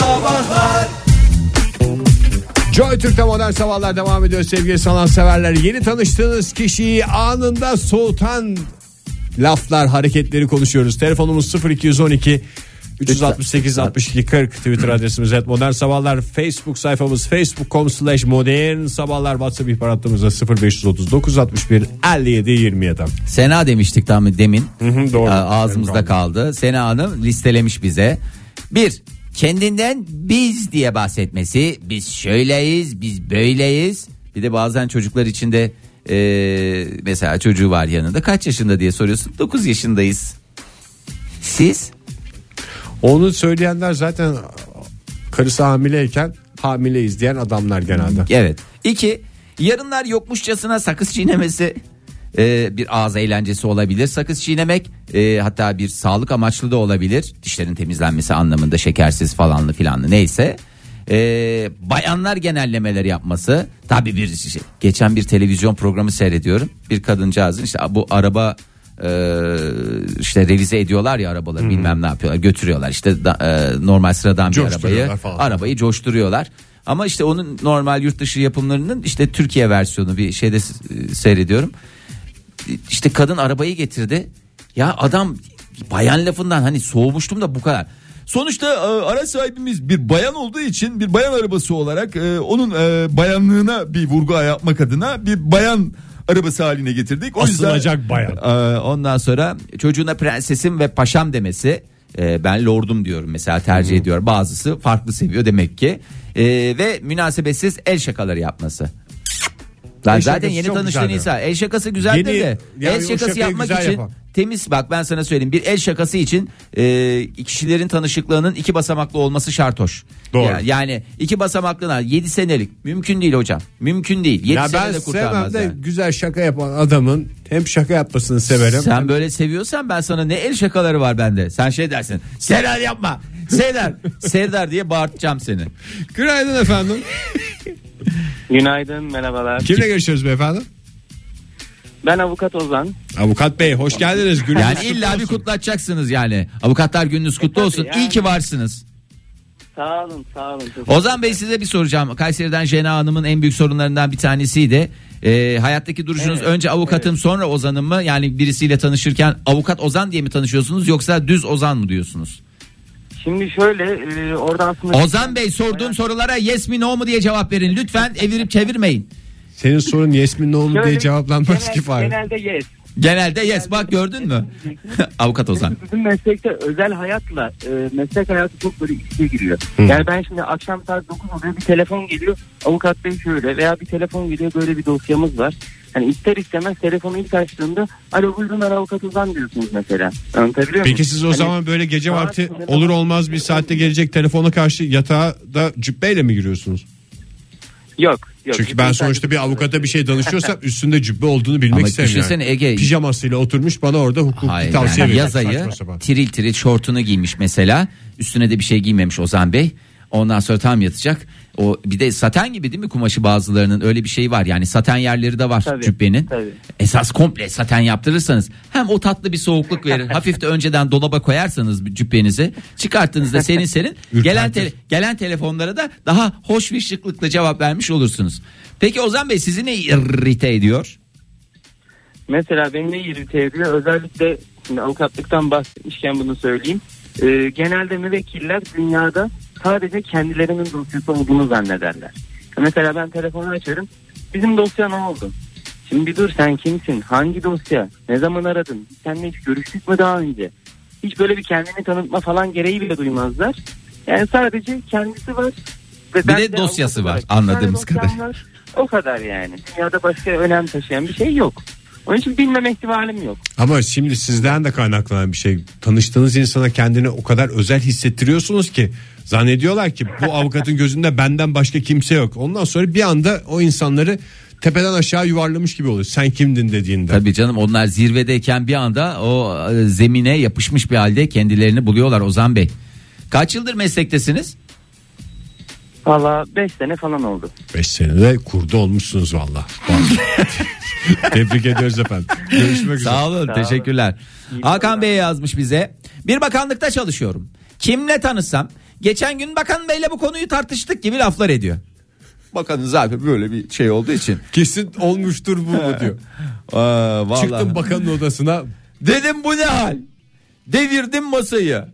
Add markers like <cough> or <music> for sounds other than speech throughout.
Sabahlar Joy Türk'te modern sabahlar devam ediyor sevgili sanatseverler. Yeni tanıştığınız kişiyi anında soğutan laflar, hareketleri konuşuyoruz. Telefonumuz 0212 368 62 40 Twitter adresimiz et modern sabahlar Facebook sayfamız facebook.com slash modern sabahlar WhatsApp ihbar hattımızda 0539 61 57 27 Sena demiştik tam demin. hı, doğru. Aa, Ağzımızda kaldı. Sena Hanım listelemiş bize. Bir, kendinden biz diye bahsetmesi. Biz şöyleyiz, biz böyleyiz. Bir de bazen çocuklar içinde e, mesela çocuğu var yanında. Kaç yaşında diye soruyorsun. 9 yaşındayız. Siz? Onu söyleyenler zaten karısı hamileyken hamileyiz diyen adamlar genelde. Evet. İki, yarınlar yokmuşçasına sakız çiğnemesi e, bir ağız eğlencesi olabilir. Sakız çiğnemek e, hatta bir sağlık amaçlı da olabilir. Dişlerin temizlenmesi anlamında şekersiz falanlı filanlı neyse. E, bayanlar genellemeleri yapması tabi bir şey. Geçen bir televizyon programı seyrediyorum. Bir kadıncağızın işte bu araba e, işte revize ediyorlar ya arabaları bilmem ne yapıyorlar götürüyorlar işte da- e, normal sıradan bir arabayı falan. arabayı coşturuyorlar. Ama işte onun normal yurt dışı yapımlarının işte Türkiye versiyonu bir şeyde s- seyrediyorum. İşte kadın arabayı getirdi. Ya adam bayan lafından hani soğumuştum da bu kadar. Sonuçta e, araç sahibimiz bir bayan olduğu için bir bayan arabası olarak e, onun e, bayanlığına bir vurgu yapmak adına bir bayan arabası haline getirdik. O yüzden Asılacak bayan. Ee, ondan sonra çocuğuna prensesim ve paşam demesi. Ee, ben lordum diyorum mesela tercih ediyor. Bazısı farklı seviyor demek ki. Ee, ve münasebetsiz el şakaları yapması. Lan El zaten yeni tanıştığın insan el şakası güzeldir Yeni- de yani el şakası yapmak güzel için yapan. temiz bak ben sana söyleyeyim bir el şakası için e, kişilerin tanışıklığının iki basamaklı olması şart hoş. Doğru. Ya- yani iki basamaklı 7 senelik mümkün değil hocam mümkün değil 7 Ya ben sevmem kurtarmaz de yani. güzel şaka yapan adamın hem şaka yapmasını severim. Sen böyle seviyorsan ben sana ne el şakaları var bende. Sen şey dersin. Serdar yapma. Serdar. <laughs> Serdar diye bağırtacağım seni. Günaydın efendim. <laughs> Günaydın, merhabalar. Kimle görüşüyoruz beyefendi? Ben avukat Ozan. Avukat bey hoş geldiniz. Gününüz Yani illa bir olsun. kutlatacaksınız yani. Avukatlar gününüz kutlu tabii olsun. yani. İyi ki varsınız. Sağ olun, sağ olun. Ozan Bey size bir soracağım. Kayseri'den Jena Hanım'ın en büyük sorunlarından bir tanesiydi. Ee, hayattaki duruşunuz Evet, önce avukatım sonra Ozan'ım mı? Yani birisiyle tanışırken avukat Ozan diye mi tanışıyorsunuz yoksa düz Ozan mı diyorsunuz? Şimdi şöyle, e, orada aslında... Ozan Bey sorduğum sorulara yes mi no mu diye cevap verin. Lütfen evirip çevirmeyin. Senin sorun yes mi no mu Şöyle, diye cevaplanmaz genel- ki Fahir. Genelde yes. Genelde yes bak gördün mü? <laughs> Avukat Ozan. Bizim meslekte özel hayatla e, meslek hayatı çok böyle iç içe giriyor. Yani ben şimdi akşam saat 9 oluyor bir telefon geliyor avukat bey şöyle veya bir telefon geliyor böyle bir dosyamız var. Hani ister istemez telefonu ilk açtığında alo buyurun ben avukat Ozan diyorsunuz mesela. Anlatabiliyor muyum? Peki siz o Hani zaman böyle gece vakti olur olmaz bir saatte gelecek telefona karşı yatağa da cübbeyle mi giriyorsunuz? Yok. yok. Çünkü ben sonuçta bir avukata bir şey <laughs> danışıyorsam üstünde cübbe olduğunu bilmek Ama isterim düşünsene yani. Ege- Pijamasıyla oturmuş bana orada hukuki Hayır, tavsiye yani yaz ayı tiril tiril şortunu giymiş mesela. Üstüne de bir şey giymemiş Ozan Bey. Ondan sonra tam yatacak. O bir de saten gibi değil mi kumaşı bazılarının öyle bir şey var. Yani saten yerleri de var Tabii, cübbenin. tabii. Esas komple saten yaptırırsanız hem o tatlı bir soğukluk verir. <laughs> hafif de önceden dolaba koyarsanız cübbenizi çıkarttığınızda <laughs> serin serin gelen te- gelen telefonlara da daha hoş bir şıklıkla cevap vermiş olursunuz. Peki Ozan Bey sizi ne irrite ediyor? Mesela beni ne irite ediyor özellikle şimdi avukatlıktan bahsetmişken bunu söyleyeyim. Ee, genelde müvekkiller dünyada sadece kendilerinin dosyası olduğunu zannederler. Mesela ben telefonu açarım. Bizim dosya ne oldu? Şimdi bir dur sen kimsin? Hangi dosya? Ne zaman aradın? Seninle hiç görüştük mü daha önce? Hiç böyle bir kendini tanıtma falan gereği bile duymazlar. Yani sadece kendisi var. Ve Bir ben de dosyası var, anladığımız kadar. var. O kadar yani. Dünyada başka önem taşıyan bir şey yok. Onun için bilmeme ihtimalim yok. Ama şimdi sizden de kaynaklanan bir şey. Tanıştığınız insana kendini o kadar özel hissettiriyorsunuz ki zannediyorlar ki bu <laughs> avukatın gözünde benden başka kimse yok. Ondan sonra bir anda o insanları tepeden aşağı yuvarlamış gibi oluyor. Sen kimdin dediğinde. Tabii canım onlar zirvedeyken bir anda o e, zemine yapışmış bir halde kendilerini buluyorlar Ozan Bey. Kaç yıldır meslektesiniz? Valla 5 sene falan oldu. 5 senede kurdu olmuşsunuz valla. <laughs> Tebrik ediyoruz efendim. Görüşmek üzere. Sağ olun, Sağ teşekkürler. Hakan Bey yazmış bize. Bir bakanlıkta çalışıyorum. Kimle tanışsam Geçen gün bakan beyle bu konuyu tartıştık gibi laflar ediyor. Bakanın zaten böyle bir şey olduğu için. <laughs> Kesin olmuştur bu mu diyor. Aa, vallahi. Çıktım bakanın odasına. Dedim bu ne hal? Devirdim masayı.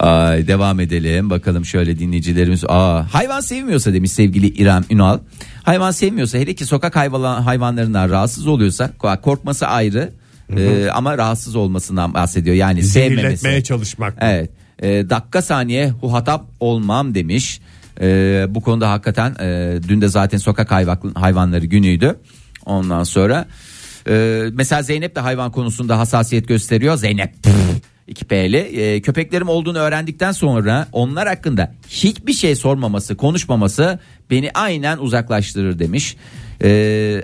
Ay devam edelim bakalım şöyle dinleyicilerimiz. Aa hayvan sevmiyorsa demiş sevgili İrem Ünal. Hayvan sevmiyorsa hele ki sokak hayvan, hayvanlarından rahatsız oluyorsa korkması ayrı. Ee, ama rahatsız olmasından bahsediyor. Yani sevmemesi. çalışmak. Evet. E, dakika saniye huhatap olmam demiş. E, bu konuda hakikaten e, dün de zaten sokak hayvan, hayvanları günüydü. Ondan sonra e, mesela Zeynep de hayvan konusunda hassasiyet gösteriyor. Zeynep pff, iki P'li E, köpeklerim olduğunu öğrendikten sonra onlar hakkında hiçbir şey sormaması, konuşmaması beni aynen uzaklaştırır demiş. E,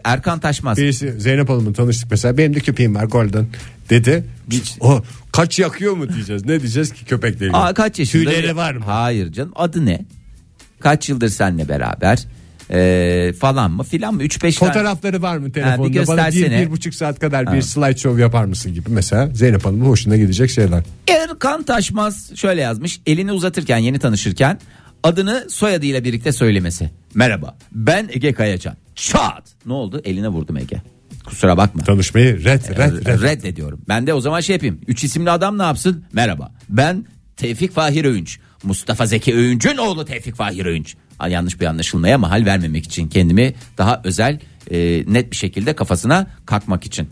Erkan Taşmaz. Birisi Zeynep Hanım'la tanıştık mesela. Benim de köpeğim var Golden dedi. Hiç- O kaç yakıyor mu diyeceğiz. Ne diyeceğiz ki köpekleri? Aa, kaç yaşında? Tüyleri var mı? Hayır canım adı ne? Kaç yıldır seninle beraber? Ee, falan mı filan mı? 3-5 tane. Fotoğrafları var mı telefonda? Bir Bana bir, göstersene. bir buçuk saat kadar bir slideshow yapar mısın gibi mesela. Zeynep Hanım'ın hoşuna gidecek şeyler. Erkan Taşmaz şöyle yazmış. Elini uzatırken yeni tanışırken adını soyadıyla birlikte söylemesi. Merhaba ben Ege Kayacan. Çat. Ne oldu? Eline vurdum Ege. Kusura bakma. Tanışmayı red red red. Reddediyorum. Ben de o zaman şey yapayım. Üç isimli adam ne yapsın? Merhaba. Ben Tevfik Fahir Öğünç. Mustafa Zeki Öğünç'ün oğlu Tevfik Fahir Öğünç. Yanlış bir anlaşılmaya mahal vermemek için kendimi daha özel e, net bir şekilde kafasına kakmak için.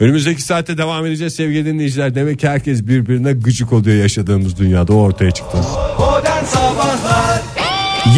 Önümüzdeki saatte devam edeceğiz sevgili dinleyiciler. Demek ki herkes birbirine gıcık oluyor yaşadığımız dünyada o ortaya çıktı. Modern Sabahlar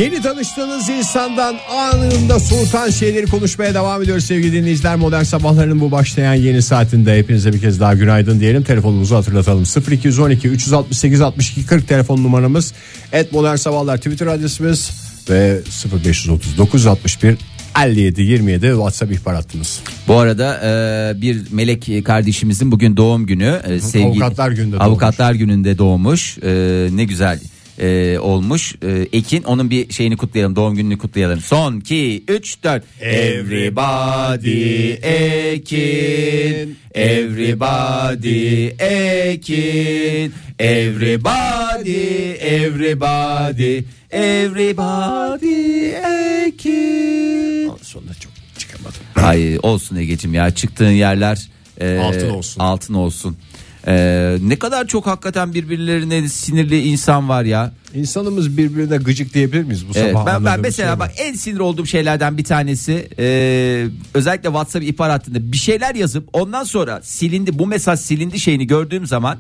Yeni tanıştığınız insandan anında soğutan şeyleri konuşmaya devam ediyoruz sevgili dinleyiciler. Modern sabahların bu başlayan yeni saatinde hepinize bir kez daha günaydın diyelim. Telefonumuzu hatırlatalım. 0212 368 62 40 telefon numaramız. Et Modern Sabahlar Twitter adresimiz ve 0539 61 57 27 WhatsApp ihbar hattımız. Bu arada e, bir melek kardeşimizin bugün doğum günü. E, sevgili, Avukatlar Günü'nde doğmuş. Avukatlar gününde doğmuş. E, ne güzel e, olmuş. E, Ekin onun bir şeyini kutlayalım. Doğum gününü kutlayalım. Son 2 3 4 Everybody Ekin Everybody Ekin Everybody Everybody Everybody Ekin Sonunda çok çıkamadım. Ay olsun Ege'cim ya çıktığın yerler e, Altın olsun. Altın olsun. E, ne kadar çok hakikaten birbirlerine sinirli insan var ya. İnsanımız birbirine gıcık diyebilir miyiz bu Evet, sabah? ben, ben mesela şey bak en sinir olduğum şeylerden bir tanesi e, özellikle WhatsApp ihbar hattında bir şeyler yazıp ondan sonra silindi bu mesaj silindi şeyini gördüğüm zaman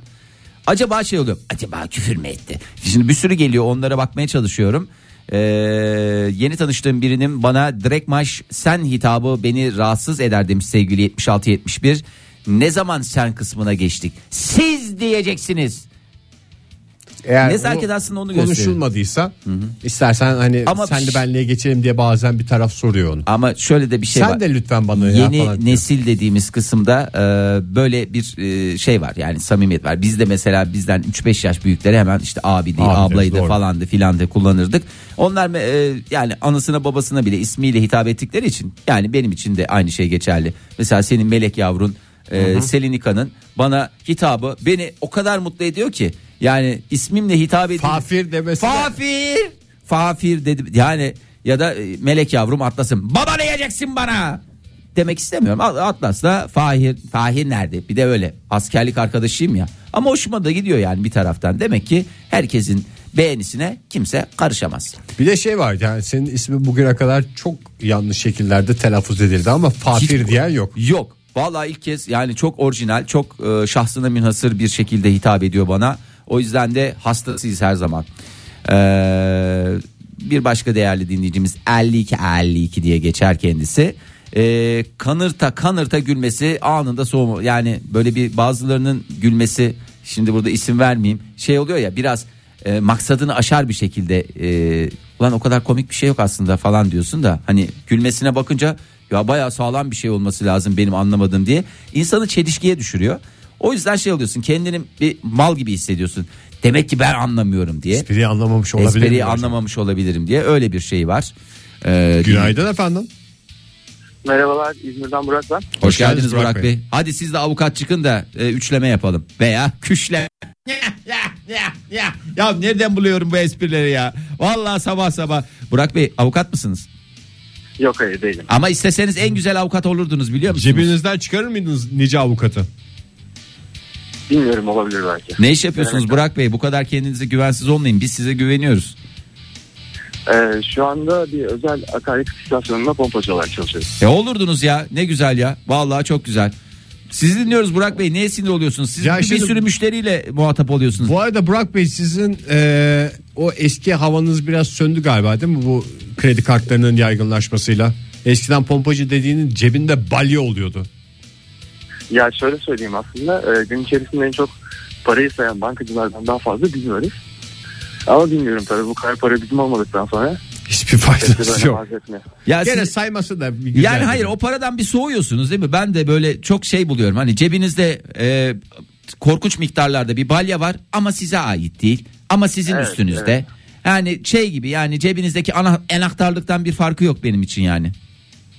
acaba şey oluyor acaba küfür mü etti? Şimdi bir sürü geliyor onlara bakmaya çalışıyorum. E, yeni tanıştığım birinin bana direkt maş sen hitabı beni rahatsız eder demiş sevgili 76-71. Ne zaman sen kısmına geçtik? Siz diyeceksiniz. Eğer Nezaket aslında onu gösteriyor. Konuşulmadıysa istersen hani Ama senle piş- benliğe geçelim diye bazen bir taraf soruyor onu. Ama şöyle de bir şey Sen var. de lütfen bana ya Yeni falan diyor. nesil dediğimiz kısımda e, böyle bir e, şey var yani samimiyet var. Biz de mesela bizden 3-5 yaş büyükleri hemen işte abi diye Abi ablaydı doğru. falandı filan da kullanırdık. Onlar e, yani anasına babasına bile ismiyle hitap ettikleri için yani benim için de aynı şey geçerli. Mesela senin melek yavrun e, Selinika'nın bana hitabı beni o kadar mutlu ediyor ki yani ismimle hitap ediyor. Fafir demesi de- Fafir. Fafir dedim yani ya da e, melek yavrum atlasın. Baba ne yiyeceksin bana? Demek istemiyorum. At- Atlas'la Fahir. Fahir nerede? Bir de öyle askerlik arkadaşıyım ya. Ama hoşuma da gidiyor yani bir taraftan. Demek ki herkesin beğenisine kimse karışamaz. Bir de şey var yani senin ismin bugüne kadar çok yanlış şekillerde telaffuz edildi ama Fafir Hiç- diyen yok. Yok. Vallahi ilk kez yani çok orijinal, çok e, şahsına münhasır bir şekilde hitap ediyor bana. O yüzden de hastasıyız her zaman. Ee, bir başka değerli dinleyicimiz 52 52 diye geçer kendisi. Ee, kanırta kanırta gülmesi anında soğuma yani böyle bir bazılarının gülmesi şimdi burada isim vermeyeyim şey oluyor ya biraz e, maksadını aşar bir şekilde e, ulan o kadar komik bir şey yok aslında falan diyorsun da hani gülmesine bakınca ya bayağı sağlam bir şey olması lazım benim anlamadığım diye insanı çelişkiye düşürüyor. O yüzden şey oluyorsun kendini bir mal gibi hissediyorsun. Demek ki ben anlamıyorum diye. Espriyi anlamamış olabilir Espriyi anlamamış olabilirim diye öyle bir şey var. Ee, Günaydın efendim. Merhabalar İzmir'den Burak ben. Hoş, geldiniz Burak, Burak Bey. Bey. Hadi siz de avukat çıkın da e, üçleme yapalım. Veya küşleme. ya nereden buluyorum bu esprileri ya? Vallahi sabah sabah. Burak Bey avukat mısınız? Yok hayır değilim. Ama isteseniz en güzel avukat olurdunuz biliyor musunuz? Cebinizden çıkarır mıydınız nice avukatı? Bilmiyorum olabilir belki. Ne iş yapıyorsunuz Evet. Burak Bey? Bu kadar kendinize güvensiz olmayın. Biz size güveniyoruz. Ee, şu anda bir özel akaryakıt istasyonunda pompacı olarak çalışıyorum. E olurdunuz ya. Ne güzel ya. Vallahi çok güzel. Sizi dinliyoruz Burak Bey. Neye sinir oluyorsunuz? Siz Ya bir şimdi- sürü müşteriyle muhatap oluyorsunuz. Bu arada Burak Bey sizin e, o eski havanız biraz söndü galiba değil mi bu kredi kartlarının yaygınlaşmasıyla? Eskiden pompacı dediğinin cebinde balya oluyordu. Ya şöyle söyleyeyim aslında e, gün içerisinde en çok parayı sayan bankacılardan daha fazla bilmiyoruz. Ama bilmiyorum tabii bu kadar para bizim olmadıktan sonra Hiçbir faydası yok. Ya Gene siz- sayması da bir güzel. yani hayır o paradan bir soğuyorsunuz değil mi? Ben de böyle çok şey buluyorum. Hani cebinizde e, korkunç miktarlarda bir balya var ama size ait değil. Ama sizin Evet, üstünüzde. evet. Yani şey gibi yani cebinizdeki ana, anahtarlıktan bir farkı yok benim için yani.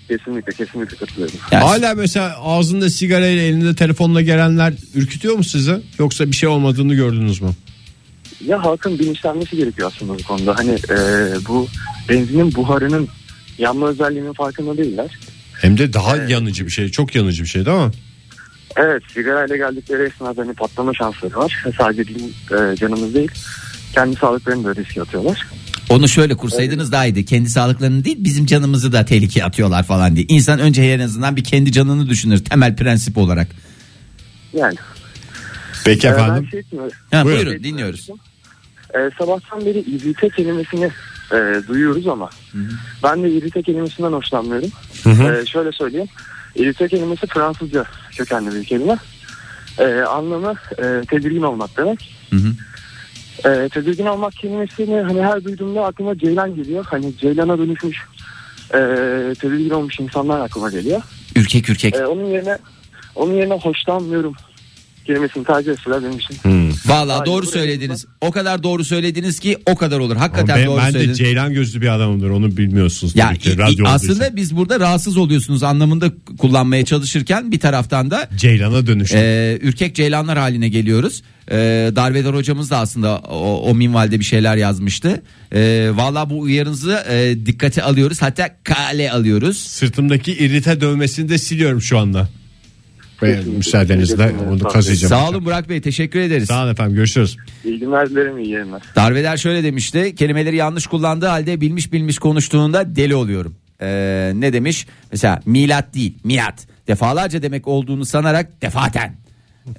Kesinlikle kesinlikle katılıyorum. Yani Hala mesela ağzında sigarayla elinde telefonla gelenler ürkütüyor mu sizi? Yoksa bir şey olmadığını gördünüz mü? Ya halkın bilinçlenmesi gerekiyor aslında bu konuda. Hani e, bu benzinin buharının yanma özelliğinin farkında değiller. Hem de daha yanıcı bir şey. Çok yanıcı bir şey değil mi? Evet sigarayla geldikleri esnada hani patlama şansları var. Sadece bizim e, canımız değil. Kendi sağlıklarını da riske atıyorlar. Onu şöyle kursaydınız daha iyiydi. Kendi sağlıklarını değil bizim canımızı da tehlikeye atıyorlar falan diye. İnsan önce en azından bir kendi canını düşünür temel prensip olarak. Yani. Peki e, efendim. ben şey. Ha, Buyurun. buyurun dinliyoruz. E, sabahtan beri irrite kelimesini e, duyuyoruz ama ben de irrite kelimesinden hoşlanmıyorum. E, şöyle söyleyeyim. İrrite kelimesi Fransızca kökenli bir kelime. E, anlamı e, tedirgin olmak demek. E, tedirgin olmak kelimesini hani her duyduğumda aklıma ceylan geliyor. Hani ceylana dönüşmüş e, tedirgin olmuş insanlar aklıma geliyor. Ürkek ürkek. E, onun yerine onun yerine hoşlanmıyorum kelimesini tercih etseler benim için. Vallahi Hayır, doğru söylediniz. O kadar doğru söylediniz ki o kadar olur. Hakikaten ben, doğru ben de söylediniz. ceylan gözlü bir adamımdır onu bilmiyorsunuz. Ya tabii ki, radyo aslında için. biz burada rahatsız oluyorsunuz anlamında kullanmaya çalışırken bir taraftan da Ceylana dönüştüm. e, ürkek ceylanlar haline geliyoruz. E, Darveder hocamız da aslında o, o minvalde bir şeyler yazmıştı. E, Valla bu uyarınızı e, dikkate alıyoruz. Hatta kale alıyoruz. Sırtımdaki irite dövmesini de siliyorum şu anda. Ve müsaadenizle onu kazıyacağım. Sağ olun Burak Bey teşekkür ederiz. Sağ olun efendim görüşürüz. İyi günler dilerim iyi yayınlar. Darveder şöyle demişti. Kelimeleri yanlış kullandığı halde bilmiş bilmiş konuştuğunda deli oluyorum. Ee, ne demiş? Mesela milat değil miat. Defalarca demek olduğunu sanarak defaten.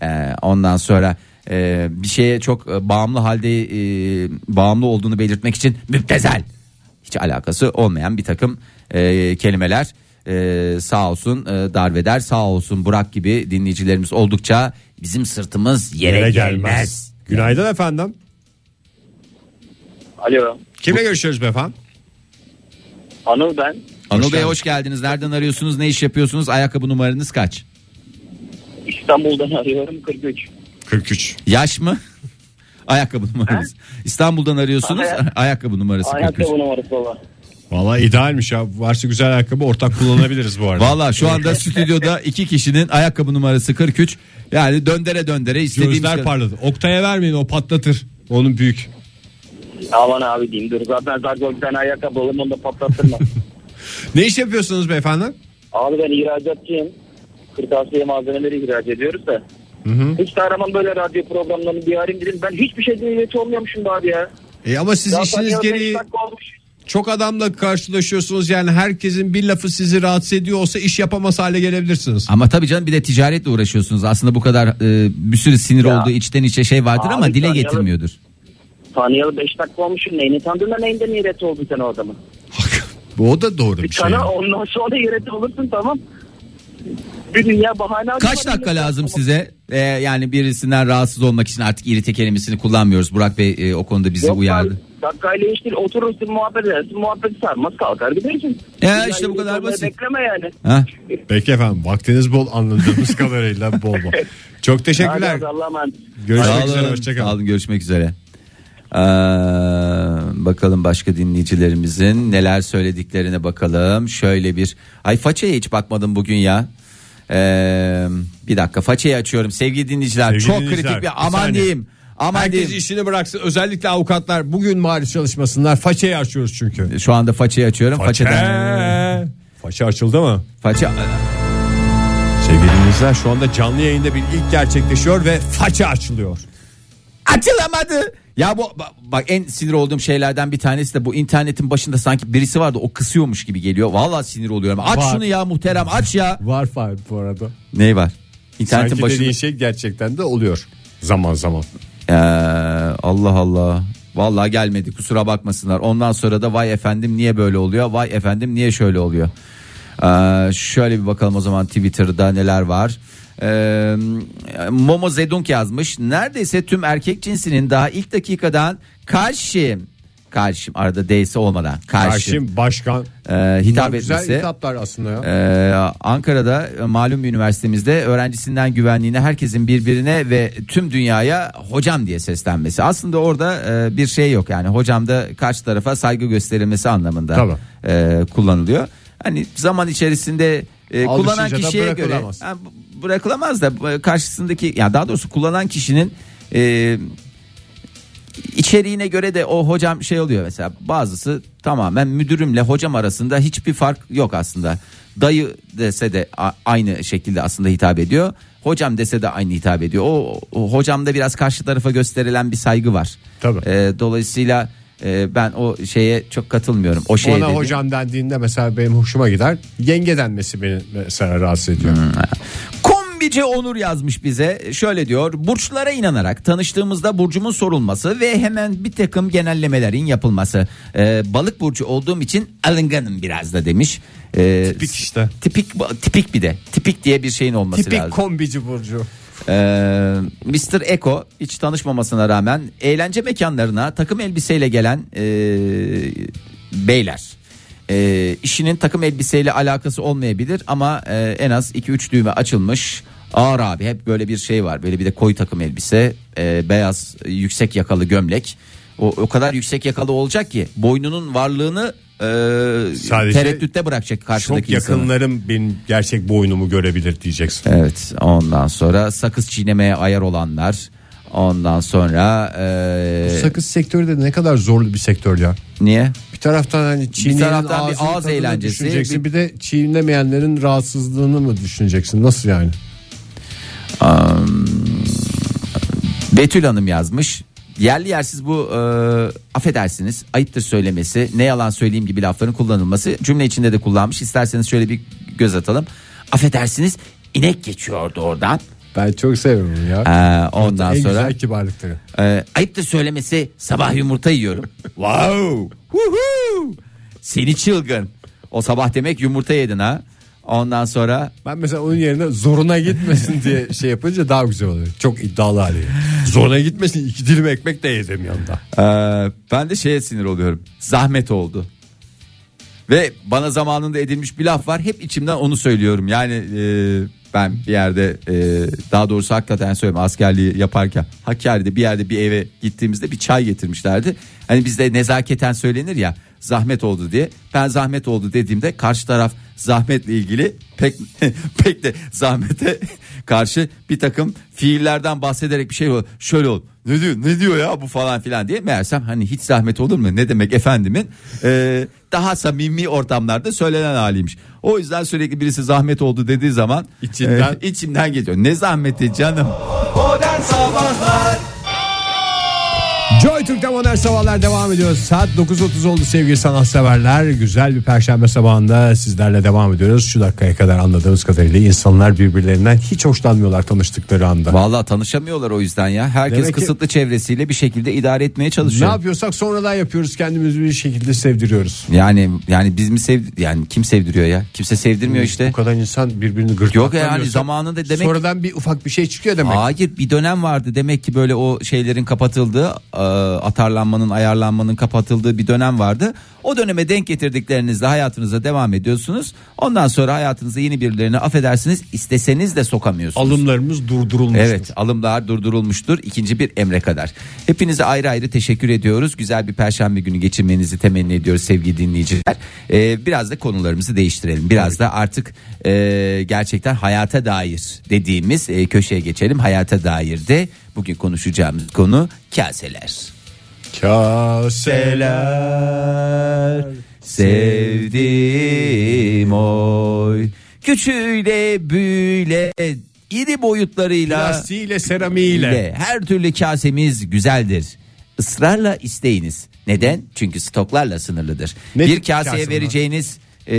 Ee, ondan sonra e, bir şeye çok e, bağımlı halde e, bağımlı olduğunu belirtmek için müptezel. Hiç alakası olmayan bir takım e, kelimeler. E, sağ olsun e, darveder sağ olsun Burak gibi dinleyicilerimiz oldukça bizim sırtımız yere, Yere gelmez. gelmez. Günaydın efendim. Alo Kimle görüşüyoruz beyefendi? Anıl ben. Anıl Bey hoş geldiniz. Nereden arıyorsunuz? Ne iş yapıyorsunuz? Ayakkabı numaranız kaç? İstanbul'dan <laughs> arıyorum 43. 43. Yaş mı? <laughs> Ayakkabı numaranız. İstanbul'dan arıyorsunuz. Aya- ayakkabı numarası 43. numarası baba. Valla idealmiş ya. Varsa güzel ayakkabı ortak kullanabiliriz bu arada. <laughs> Valla şu anda stüdyoda iki kişinin ayakkabı numarası 43. Yani döndere döndere istediğimiz Gözler parladı. Oktay'a vermeyin o patlatır. Onun büyük. Aman abi diyeyim dur zaten zaten bir tane ayakkabı alırım onu da patlattırma. <laughs> Ne iş yapıyorsunuz beyefendi? abi ben ihracatçıyım. Kırtasiye malzemeleri ihraç ediyoruz da. Hiç de aramam böyle radyo programlarını bir arayayım dedim. Ben hiçbir şeyde niyeti olmuyormuşum abi ya. E ama siz Daha işiniz gereği olmuş. Çok adamla karşılaşıyorsunuz. Yani herkesin bir lafı sizi rahatsız ediyor olsa iş yapamaz hale gelebilirsiniz. Ama tabii canım bir de ticaretle uğraşıyorsunuz. Aslında bu kadar e, bir sürü sinir Ya. olduğu içten içe şey vardır Abi ama dile tanıyalım. getirmiyordur. Tanıyalı 5 dakika olmuşum. Neyini tanıdın da neyinden iğreti oldun sen o adamın? <laughs> Bu o da doğru bir Bir şey. sana ondan sonra iğreti olursun tamam. Bir dünya bahane Kaç dakika lazım size? E, yani birisinden rahatsız olmak için artık irite kelimesini kullanmıyoruz. Burak Bey e, o konuda bizi Yok uyardı. Dakikayla işte oturursun muhabbet edersin muhabbet sarmaz kalkar gidersin. Ya işte bu kadar basit. Bekleme yani. Ha? Peki efendim vaktiniz bol anladığımız <laughs> kadarıyla bol bol. Çok teşekkürler. Görüşmek Sağ üzere olun. Sağ hoşçakalın. olun görüşmek üzere. Ee, bakalım başka dinleyicilerimizin neler söylediklerine bakalım. Şöyle bir ay façaya hiç bakmadım bugün ya. Ee, bir dakika façayı açıyorum sevgili dinleyiciler. Sevgili Çok dinleyiciler, kritik bir bir aman saniye. diyeyim. Aman Herkes diyeyim. işini bıraksın. Özellikle avukatlar bugün maaş çalışmasınlar. Façayı açıyoruz çünkü. Şu anda façayı açıyorum. Faça. Faça açıldı mı? Faça. Sevgili dinleyiciler şu anda canlı yayında bir ilk gerçekleşiyor ve faça açılıyor. Açılamadı. Ya bu bak, en sinir olduğum şeylerden bir tanesi de bu internetin başında sanki birisi vardı o kısıyormuş gibi geliyor. Vallahi sinir oluyorum. Aç Var. şunu ya muhterem aç ya. Var var bu arada. Ney var? İnternetin Sanki başında. şey gerçekten de oluyor. Zaman zaman. Ee, Allah Allah. Vallahi gelmedi kusura bakmasınlar. Ondan sonra da vay efendim niye böyle oluyor? Vay efendim niye şöyle oluyor? Ee, şöyle bir bakalım o zaman Twitter'da neler var. Ee, Momo Zedunk yazmış. Neredeyse tüm erkek cinsinin daha ilk dakikadan karşım karşım arada D'si olmadan karşım, Karşım başkan. e, hitap Bunlar güzel etmesi. hitaplar aslında ya. Ee, Ankara'da e, malum bir üniversitemizde öğrencisinden güvenliğine herkesin birbirine ve tüm dünyaya hocam diye seslenmesi. Aslında orada e, bir şey yok yani hocam da karşı tarafa saygı gösterilmesi anlamında e, kullanılıyor. Hani zaman içerisinde e, kullanan da kişiye göre bırakılamaz. Ha, bu- bırakılamaz da e, karşısındaki yani daha doğrusu kullanan kişinin e, içeriğine göre de o hocam şey oluyor mesela bazısı tamamen müdürümle hocam arasında hiçbir fark yok aslında. Dayı dese de aynı şekilde aslında hitap ediyor. Hocam dese de aynı hitap ediyor. O, o hocamda biraz karşı tarafa gösterilen bir saygı var. Tabii. Ee, dolayısıyla e, ben o şeye çok katılmıyorum. O şeye Bana dedi- hocam dendiğinde mesela benim hoşuma gider. Yenge denmesi beni mesela rahatsız ediyor. Kombici Onur yazmış bize şöyle diyor burçlara inanarak tanıştığımızda burcumun sorulması ve hemen bir takım genellemelerin yapılması Ee, balık burcu olduğum için alınganım biraz da demiş Ee, Tipik işte. tipik tipik bir de tipik diye bir şeyin olması Tipik lazım kombici burcu. ee, Mr. Eko hiç tanışmamasına rağmen eğlence mekanlarına takım elbiseyle gelen e, beyler. E, işinin takım elbiseyle alakası olmayabilir ama e, en az 2-3 düğme açılmış. Ağır abi hep böyle bir şey var. Böyle bir de koyu takım elbise, e, beyaz yüksek yakalı gömlek. O, o kadar yüksek yakalı olacak ki boynunun varlığını e, Sadece tereddütte bırakacak karşıdaki Çok insanı. yakınlarım benim gerçek boynumu görebilir diyeceksin. Evet ondan sonra sakız çiğnemeye ayar olanlar ondan sonra e, Sakız sektörü de ne kadar zorlu bir sektör ya. niye? Bir taraftan hani çiğneyenin taraftan bir ağız eğlencesi, düşüneceksin. bir- Bir... de çiğnemeyenlerin rahatsızlığını mı düşüneceksin? Nasıl yani? Betül Hanım yazmış. Yerli yersiz bu e, affedersiniz ayıptır söylemesi ne yalan söyleyeyim gibi lafların kullanılması cümle içinde de kullanmış isterseniz şöyle bir göz atalım affedersiniz inek geçiyordu oradan Ben çok seviyorum ya. Ee, ondan en sonra güzel kibarlıkları. e, ayıptır söylemesi sabah yumurta yiyorum <laughs> wow Woohoo! seni çılgın o sabah demek yumurta yedin ha ondan sonra Ben mesela onun yerine zoruna gitmesin diye <laughs> şey yapınca daha güzel oluyor. Çok iddialı hali. Zoruna gitmesin iki dilim ekmek de yedim yanında. Ee, ben de şeye sinir oluyorum. Zahmet oldu. Ve bana zamanında edilmiş bir laf var. Hep içimden onu söylüyorum. Yani e, ben bir yerde e, daha doğrusu hakikaten söylüyorum askerliği yaparken Hakkari'de bir yerde bir eve gittiğimizde bir çay getirmişlerdi. Hani bizde nezaketen söylenir ya zahmet oldu diye. Ben zahmet oldu dediğimde karşı taraf zahmetle ilgili pek <laughs> pek de zahmete karşı bir takım fiillerden bahsederek bir şey ol. Şöyle ol. Ne diyor? Ne diyor ya bu falan filan diye meğersem hani hiç zahmet olur mu? Ne demek efendimin? Ee, daha samimi ortamlarda söylenen haliymiş. O yüzden sürekli birisi zahmet oldu dediği zaman İçinden- e, içimden geliyor. Ne zahmeti canım. Modern Sabahlar Türk'te modern sabahlar devam ediyor. Saat 9.30 oldu sevgili sanatseverler. Güzel bir perşembe sabahında sizlerle devam ediyoruz. Şu dakikaya kadar anladığımız kadarıyla insanlar birbirlerinden hiç hoşlanmıyorlar tanıştıkları anda. Vallahi tanışamıyorlar o yüzden ya. Herkes Demek ki- kısıtlı çevresiyle bir şekilde idare etmeye Ne çalışıyor. yapıyorsak sonradan yapıyoruz kendimizi bir şekilde sevdiriyoruz. Yani yani biz mi sev yani kim sevdiriyor ya? Kimse sevdirmiyor işte. Bu kadar insan birbirini gırtlaklamıyorsa Yok yani zamanında demek sonradan bir ufak bir şey çıkıyor demek. Hayır bir dönem vardı demek ki böyle o şeylerin kapatıldığı e, atarlanmanın ayarlanmanın kapatıldığı bir dönem vardı. O döneme denk getirdiklerinizle hayatınıza devam ediyorsunuz. Ondan sonra hayatınıza yeni birilerini affedersiniz isteseniz de sokamıyorsunuz. Alımlarımız durdurulmuş. Evet alımlar durdurulmuştur ikinci bir emre kadar. Hepinize ayrı ayrı teşekkür ediyoruz. Güzel bir perşembe günü geçirmenizi temenni ediyoruz sevgili dinleyiciler. Ee, biraz da konularımızı değiştirelim. Biraz da artık e, gerçekten hayata dair dediğimiz e, köşeye geçelim. Hayata dair de bugün konuşacağımız konu kaseler. Kaseler. Sevdim oy. Küçüğüyle büyüyle iri boyutlarıyla Plastiğiyle seramiğiyle. ile her türlü kasemiz güzeldir. Israrla isteyiniz. Neden? Çünkü stoklarla sınırlıdır. Ne bir tip kaseye kase vereceğiniz e,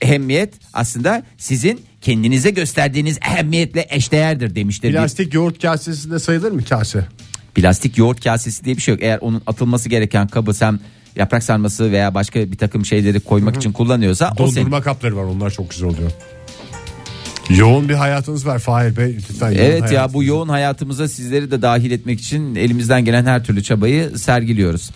ehemmiyet aslında sizin kendinize gösterdiğiniz ehemmiyetle eşdeğerdir demiştir. bir- Plastik yoğurt kasesi de sayılır mı kase? Plastik yoğurt kasesi diye bir şey yok. Eğer onun atılması gereken kabı sen yaprak sarması veya başka bir takım şeyleri koymak için kullanıyorsa o senin. Dondurma kapları var onlar çok güzel oluyor. Yoğun bir hayatınız var Fahir Bey. Lütfen yoğun Evet ya bu yoğun hayatımıza sizleri de dahil etmek için elimizden gelen her türlü çabayı sergiliyoruz.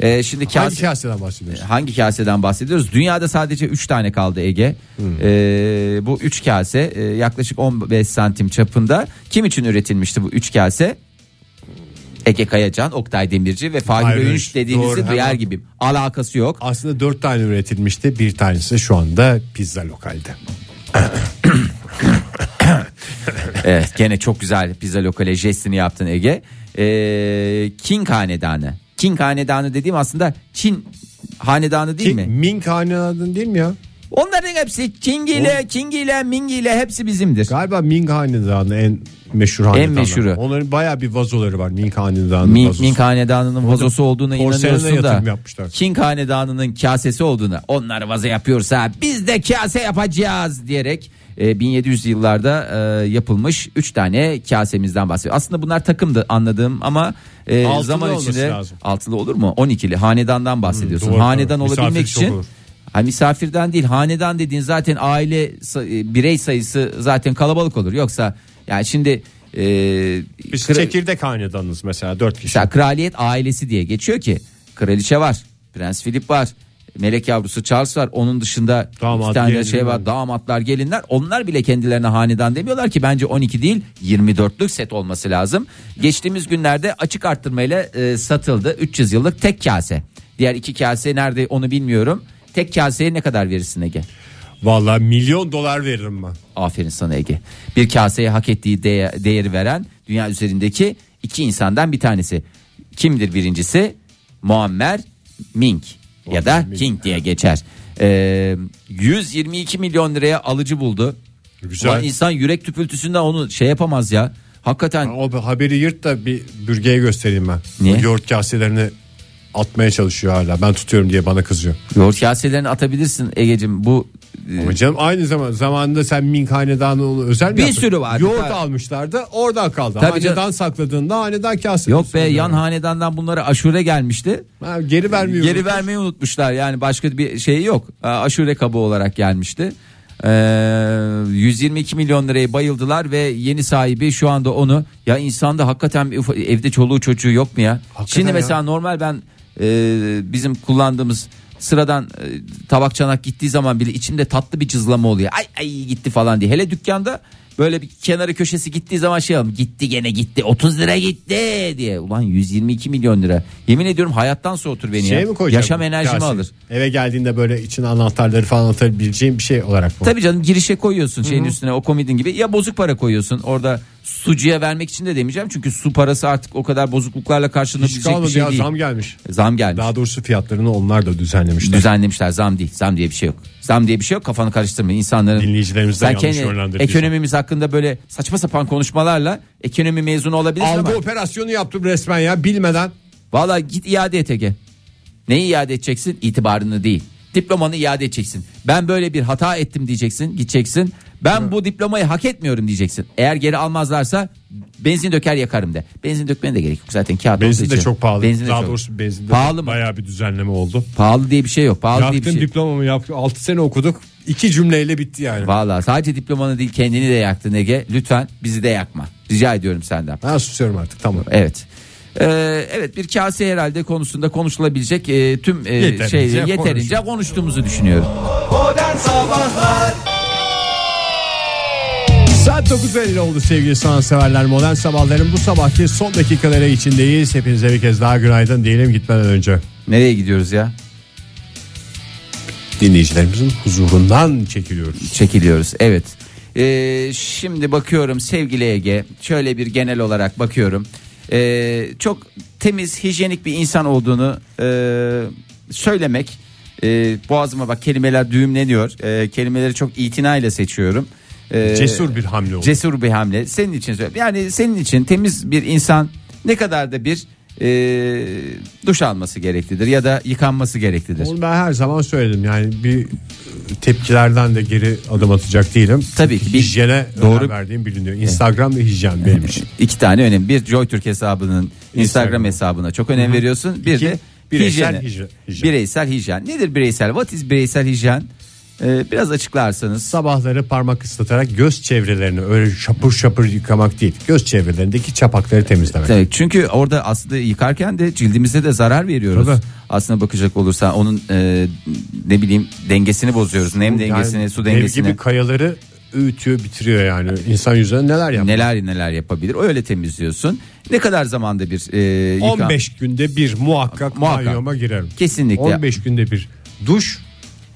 Ee, şimdi Hangi kase, kaseden bahsediyorsun? hangi kaseden bahsediyoruz? Dünyada sadece 3 tane kaldı Ege. Hmm. Ee, bu 3 kase e, yaklaşık 15 santim çapında. Kim için üretilmişti bu 3 kase? Ege Kayacan, Oktay Demirci ve Fahir Fahir Öğünç dediğinizi Doğru, duyar hemen. gibi. Alakası yok. Aslında dört tane üretilmişti. Bir tanesi şu anda pizza lokalde. Evet gene çok güzel pizza lokale jestini yaptın Ege. Ee, King Hanedanı. King Hanedanı dediğim aslında Çin hanedanı değil Ki, mi? Ming Hanedanı değil mi ya? Onların hepsi King ile King ile Ming ile hepsi bizimdir. Galiba Ming Hanedanı en meşhur hanedanı. meşhuru. Onların bayağı bir vazoları var Ming Hanedanı'nın Ming, vazosu. Ming Hanedanı'nın vazosu olduğuna inanıyorsun da yapmışlar. King Hanedanı'nın kasesi olduğuna onlar vazo yapıyorsa biz de kase yapacağız diyerek e, 1700 yıllarda e, yapılmış 3 tane kasemizden bahsediyor. Aslında bunlar takımdı anladığım ama e, Altılı zaman olması içinde lazım. altılı olur mu? 12'li hanedandan bahsediyorsun. doğru, hanedan doğru. olabilmek Misafir çok için olur. Ha, misafirden değil hanedan dediğin zaten aile e, birey sayısı zaten kalabalık olur. Yoksa yani şimdi e, Biz kra- çekirdek hanedanız mesela dört kişi. Mesela kraliyet ailesi diye geçiyor ki kraliçe var, prens Philip var, melek yavrusu Charles var. Onun dışında Damat, iki tane şey var, var. damatlar, gelinler. Onlar bile kendilerine hanedan demiyorlar ki bence 12 değil 24'lük set olması lazım. Geçtiğimiz günlerde açık arttırmayla e, satıldı. 300 yıllık tek kase. Diğer iki kase nerede onu bilmiyorum. Tek kaseye ne kadar verirsin Ege? Vallahi milyon dolar veririm ben. Aferin sana Ege. Bir kaseye hak ettiği değe- değeri veren dünya üzerindeki iki insandan bir tanesi. Kimdir birincisi? Muammer Ming ya da Ming. King diye geçer. Ee, 122 milyon liraya alıcı buldu. Güzel. Ulan insan yürek tüpültüsünden onu şey yapamaz ya. Hakikaten O haberi yırt da bir bürgeye göstereyim ben. Niye? O yoğurt kaselerini atmaya çalışıyor hala. Ben tutuyorum diye bana kızıyor. yoğurt kaselerini atabilirsin Ege'cim. Bu e, Ama canım aynı zaman zamanında sen Ming Hanedanı özel mi Bir yaptın? sürü vardı. Yoğurt Tabii. almışlardı oradan kaldı. Tabii hanedan canım. sakladığında hanedan kasesi. yok be yan hanedandan bunlara aşure gelmişti. Ha, geri vermiyor. Geri vermeyi unutmuşlar yani başka bir şey yok. Aşure kabı olarak gelmişti. Ee, 122 milyon liraya bayıldılar ve yeni sahibi şu anda onu ya insanda hakikaten bir ufa- evde çoluğu çocuğu yok mu ya? Şimdi ya. mesela normal ben e, bizim kullandığımız sıradan e, tabak çanak gittiği zaman bile içimde tatlı bir cızlama oluyor. Ay ay gitti falan diye. Hele dükkanda böyle bir kenarı köşesi gittiği zaman şey alalım. Gitti gene gitti 30 lira gitti diye. Ulan 122 milyon lira. Yemin ediyorum hayattan soğutur beni Şey ya. mi koyacağım? Yaşam enerjimi Kase? alır. Eve geldiğinde böyle içine anahtarları falan atabileceğim bir şey olarak mı? Tabii canım girişe koyuyorsun şeyin üstüne o komodin gibi ya bozuk para koyuyorsun orada sucuya vermek için de demeyeceğim çünkü su parası artık o kadar bozukluklarla Hiç karşılanabilecek bir kalmadı şey ya değil. zam gelmiş. Zam gelmiş. Daha doğrusu fiyatlarını onlar da düzenlemişler. Düzenlemişler zam değil zam diye bir şey yok. Zam diye bir şey yok kafanı karıştırma insanların. Dinleyicilerimizden Sen yanlış kendi yönlendirdiysen. ekonomimiz hakkında böyle saçma sapan konuşmalarla ekonomi mezunu olabilirsin Algı ama. operasyonu yaptım resmen ya bilmeden. Valla git iade et Ege. Neyi iade edeceksin? İtibarını değil. Diplomanı iade edeceksin. Ben böyle bir hata ettim diyeceksin. Gideceksin. Ben bu diplomayı hak etmiyorum diyeceksin. Eğer geri almazlarsa benzin döker yakarım de. Benzin dökmene de gerek yok zaten kağıt Benzin de çok pahalı. Benzin de Daha çok- doğrusu benzin de Pahalı mı? bayağı bir düzenleme oldu. Pahalı diye bir şey yok. Pahalı diye bir şey. diplomamı yaptım. 6 sene okuduk. 2 cümleyle bitti yani. Valla sadece diplomanı değil kendini de yaktın Ege. Lütfen bizi de yakma. Rica ediyorum senden. Ben susuyorum artık tamam. Evet. Ee, evet bir kase herhalde konusunda konuşulabilecek e, tüm e, Yeterince şey yeterince konuşuldu. konuştuğumuzu düşünüyorum. Modern Sabahlar Saat 9.50 oldu sevgili sanatseverler. Modern sabahların bu sabahki son dakikaları içindeyiz. Hepinize bir kez daha günaydın diyelim gitmeden önce. Nereye gidiyoruz ya? Dinleyicilerimizin huzurundan çekiliyoruz. Çekiliyoruz evet. Ee, şimdi bakıyorum sevgili Ege şöyle bir genel olarak bakıyorum. Ee, çok temiz hijyenik bir insan olduğunu e, söylemek. E, boğazıma bak kelimeler düğümleniyor. E, kelimeleri çok itinayla seçiyorum. E, Cesur bir hamle oldu. Cesur bir hamle. Senin için söylüyorum. Yani senin için temiz bir insan ne kadar da bir e, duş alması gereklidir ya da yıkanması gereklidir. Onu ben her zaman söyledim yani bir tepkilerden de geri adım atacak değilim. Tabii ki bir- Hijyene doğru- verdiğim biliniyor. Instagram ve hijyen benim için. İki tane önemli. Bir JoyTürk hesabının Instagram, Instagram. hesabına çok önem veriyorsun. Bir İki, de bireysel hijyen- hijyen. Bireysel hijyen. Nedir bireysel? What is bireysel hijyen? Ee, biraz açıklarsanız. Sabahları parmak ıslatarak göz çevrelerini öyle şapur şapur yıkamak değil. Göz çevrelerindeki çapakları temizlemek. Evet, çünkü orada aslında yıkarken de cildimize de zarar veriyoruz. Tabii. Aslında bakacak olursa onun e, ne bileyim dengesini bozuyoruz. Nem dengesini, Yani su dev dengesini. gibi kayaları öğütüyor bitiriyor yani. İnsan yüzüne neler yapıyor. Neler neler yapabilir. Öyle temizliyorsun. Ne kadar zamanda bir e, yıka- 15 günde bir muhakkak, Muhakkak. banyoma girerim. Kesinlikle. 15 günde bir duş,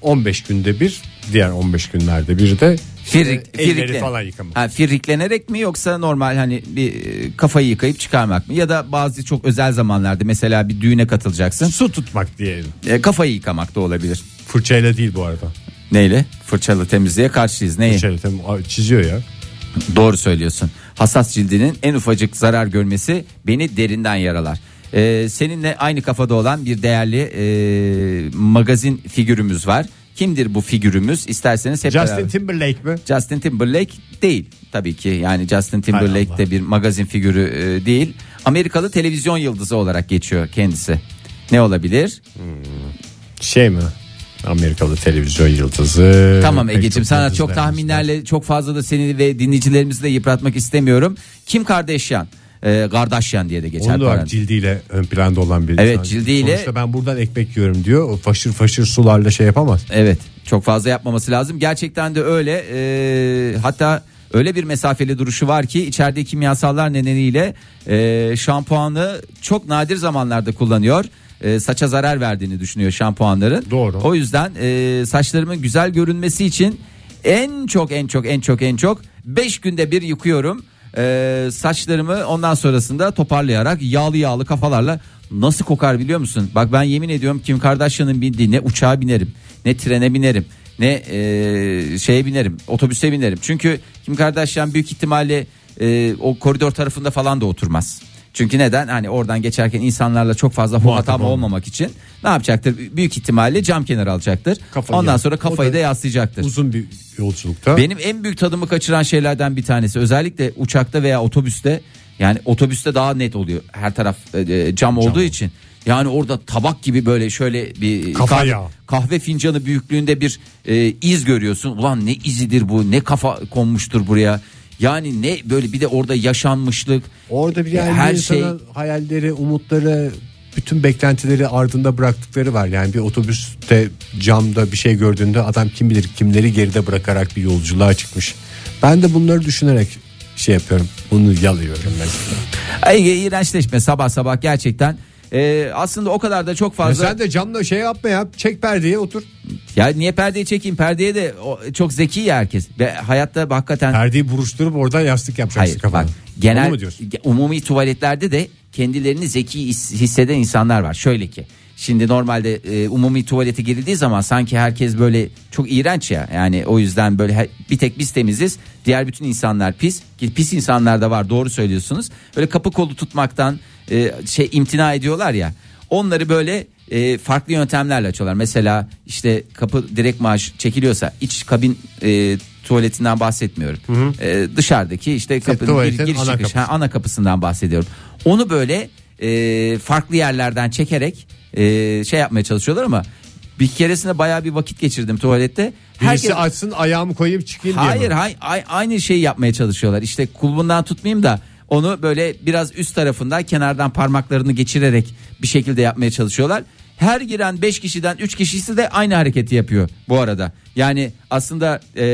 15 günde bir diğer 15 günlerde bir de Firrik, e, elleri falan yıkamak. Ha, firriklenerek mi yoksa normal hani bir e, kafayı yıkayıp çıkarmak mı? Ya da bazı çok özel zamanlarda mesela bir düğüne katılacaksın. Su tutmak diyelim. E, kafayı yıkamak da olabilir. Fırçayla değil bu arada. Neyle? Fırçalı temizliğe karşıyız. Neyi? Fırçayla tem- çiziyor ya. Doğru söylüyorsun. Hassas cildinin en ufacık zarar görmesi beni derinden yaralar. Ee, seninle aynı kafada olan bir değerli e, magazin figürümüz var. Kimdir bu figürümüz? İsterseniz hep Justin beraber- Timberlake mi? Justin Timberlake değil tabii ki. Yani Justin Timberlake de bir magazin figürü e, değil. Amerikalı televizyon yıldızı olarak geçiyor kendisi. Ne olabilir? Şey mi? Amerikalı televizyon yıldızı. Tamam Ege'cim sana çok tahminlerle çok fazla da seni ve dinleyicilerimizi de yıpratmak istemiyorum. Kim Kardashian? Ee, Kardashian diye de geçer. Onun da cildiyle ön planda olan bir Evet, insan. cildiyle- Sonuçta ben buradan ekmek yiyorum diyor. O faşır faşır sularla şey yapamaz. Evet çok fazla yapmaması lazım. Gerçekten de öyle. Ee, hatta öyle bir mesafeli duruşu var ki içeride kimyasallar nedeniyle e, şampuanı çok nadir zamanlarda kullanıyor. E, saça zarar verdiğini düşünüyor şampuanların. Doğru. O yüzden e, saçlarımın güzel görünmesi için en çok en çok en çok en çok 5 günde bir yıkıyorum. E, saçlarımı ondan sonrasında toparlayarak yağlı yağlı kafalarla nasıl kokar biliyor musun? Bak ben yemin ediyorum Kim Kardashian'ın bindiği ne uçağa binerim ne trene binerim ne e, şeye binerim otobüse binerim. Çünkü Kim Kardashian büyük ihtimalle e, o koridor tarafında falan da oturmaz. Çünkü neden? Hani oradan geçerken insanlarla çok fazla muhatap olma. olmamak için ne yapacaktır? Büyük ihtimalle cam kenarı alacaktır. Kafayı Ondan yak. sonra kafayı O da da yaslayacaktır. Uzun bir yolculukta. Benim en büyük tadımı kaçıran şeylerden bir tanesi özellikle uçakta veya otobüste yani otobüste daha net oluyor her taraf e, cam olduğu için. Yani orada tabak gibi böyle şöyle bir Kafa kahve, yağı. kahve fincanı büyüklüğünde bir e, iz görüyorsun. Ulan ne izidir bu? Ne kafa konmuştur buraya? Yani ne böyle bir de orada yaşanmışlık. Orada bir yani her şey hayalleri, umutları, bütün beklentileri ardında bıraktıkları var. Yani bir otobüste camda bir şey gördüğünde adam kim bilir kimleri geride bırakarak bir yolculuğa çıkmış. Ben de bunları düşünerek şey yapıyorum. Bunu yalıyorum mesela. Ay iğrençleşme sabah sabah gerçekten. E, aslında o kadar da çok Ya fazla. sen de camda şey yapma ya. Çek perdeye otur. Ya niye perdeyi çekeyim? Perdeye de o, çok zeki ya herkes. Ve hayatta hakikaten Perdeyi buruşturup oradan yastık yapacaksın Hayır kafana. bak genel umumi tuvaletlerde de kendilerini zeki his- hisseden insanlar var. Şöyle ki şimdi normalde e, umumi tuvalete girildiği zaman sanki herkes böyle çok iğrenç ya. Yani o yüzden böyle he- bir tek biz temiziz. Diğer bütün insanlar pis. Ki pis insanlar da var doğru söylüyorsunuz. Böyle kapı kolu tutmaktan e, şey imtina ediyorlar ya. Onları böyle e, farklı yöntemlerle açıyorlar. Mesela işte kapı direkt maaş çekiliyorsa iç kabin e, tuvaletinden bahsetmiyorum. E, dışarıdaki işte kapının giriş ana çıkış kapısı. ha, ana kapısından bahsediyorum. Onu böyle e, farklı yerlerden çekerek e, şey yapmaya çalışıyorlar ama bir keresinde bayağı bir vakit geçirdim tuvalette. Birisi açsın ayağımı koyayım çıkayım diye Hayır mi? hayır ay- aynı şeyi yapmaya çalışıyorlar. İşte kulbundan tutmayayım da Onu böyle biraz üst tarafından kenardan parmaklarını geçirerek bir şekilde yapmaya çalışıyorlar. Her giren 5 kişiden 3 kişisi de aynı hareketi yapıyor bu arada. Yani aslında e,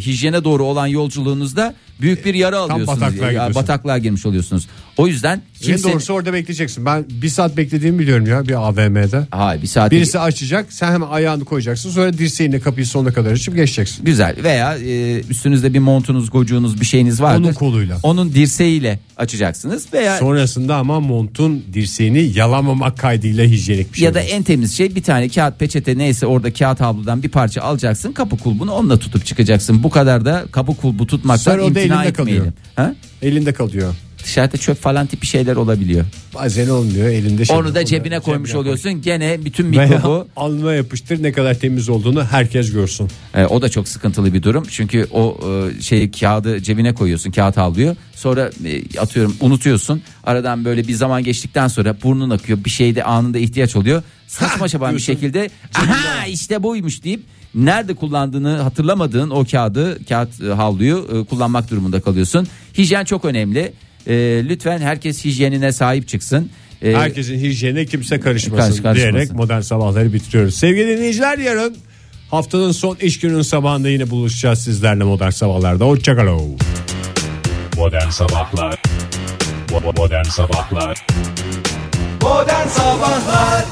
hijyene doğru olan yolculuğunuzda büyük bir yara alıyorsunuz. bataklığa Ya, gidiyorsun. bataklığa girmiş oluyorsunuz. O yüzden En kimse... doğrusu orada bekleyeceksin. Ben bir saat beklediğimi biliyorum ya bir AVM'de. Hayır bir saat Birisi açacak sen hemen ayağını koyacaksın sonra dirseğinle kapıyı sonuna kadar açıp geçeceksin. Güzel veya e, üstünüzde bir montunuz, gocuğunuz bir şeyiniz vardır. Onun koluyla. Onun dirseğiyle açacaksınız veya Sonrasında ama montun dirseğini yalamamak kaydıyla hijyenik bir şey. ya da olsun. en temiz şey bir tane kağıt peçete neyse orada kağıt havludan bir parça alacaksın kapı kulbunu onunla tutup çıkacaksın. Bu kadar da kapı kulbu tutmaktan Sonra o da imtina elinde kalıyor. etmeyelim. Ha? elinde kalıyor. Dışarıda çöp falan tipi şeyler olabiliyor. Bazen olmuyor elinde şey. Onu da Onu cebine koymuş koy. oluyorsun. Gene bütün Veya mikrobu alnına yapıştır ne kadar temiz olduğunu herkes görsün. E, o da çok sıkıntılı bir durum. Çünkü o e, şeyi kağıdı cebine koyuyorsun. Kağıt havluyor. Sonra e, atıyorum unutuyorsun. Aradan böyle bir zaman geçtikten sonra burnun akıyor. Bir şeyde anında ihtiyaç oluyor. Saçma sapan bir diyorsun. şekilde aha işte buymuş deyip nerede kullandığını hatırlamadığın o kağıdı kağıt e, havluyu e, kullanmak durumunda kalıyorsun. Hijyen çok önemli. E, lütfen herkes hijyenine sahip çıksın. Herkesin hijyenine kimse karışmasın, Karış- karışmasın. diyerek modern sabahları bitiriyoruz. Sevgili dinleyiciler yarın haftanın son iş günün sabahında yine buluşacağız sizlerle modern sabahlarda. Hoşçakalın. Modern Sabahlar Modern Sabahlar Modern Sabahlar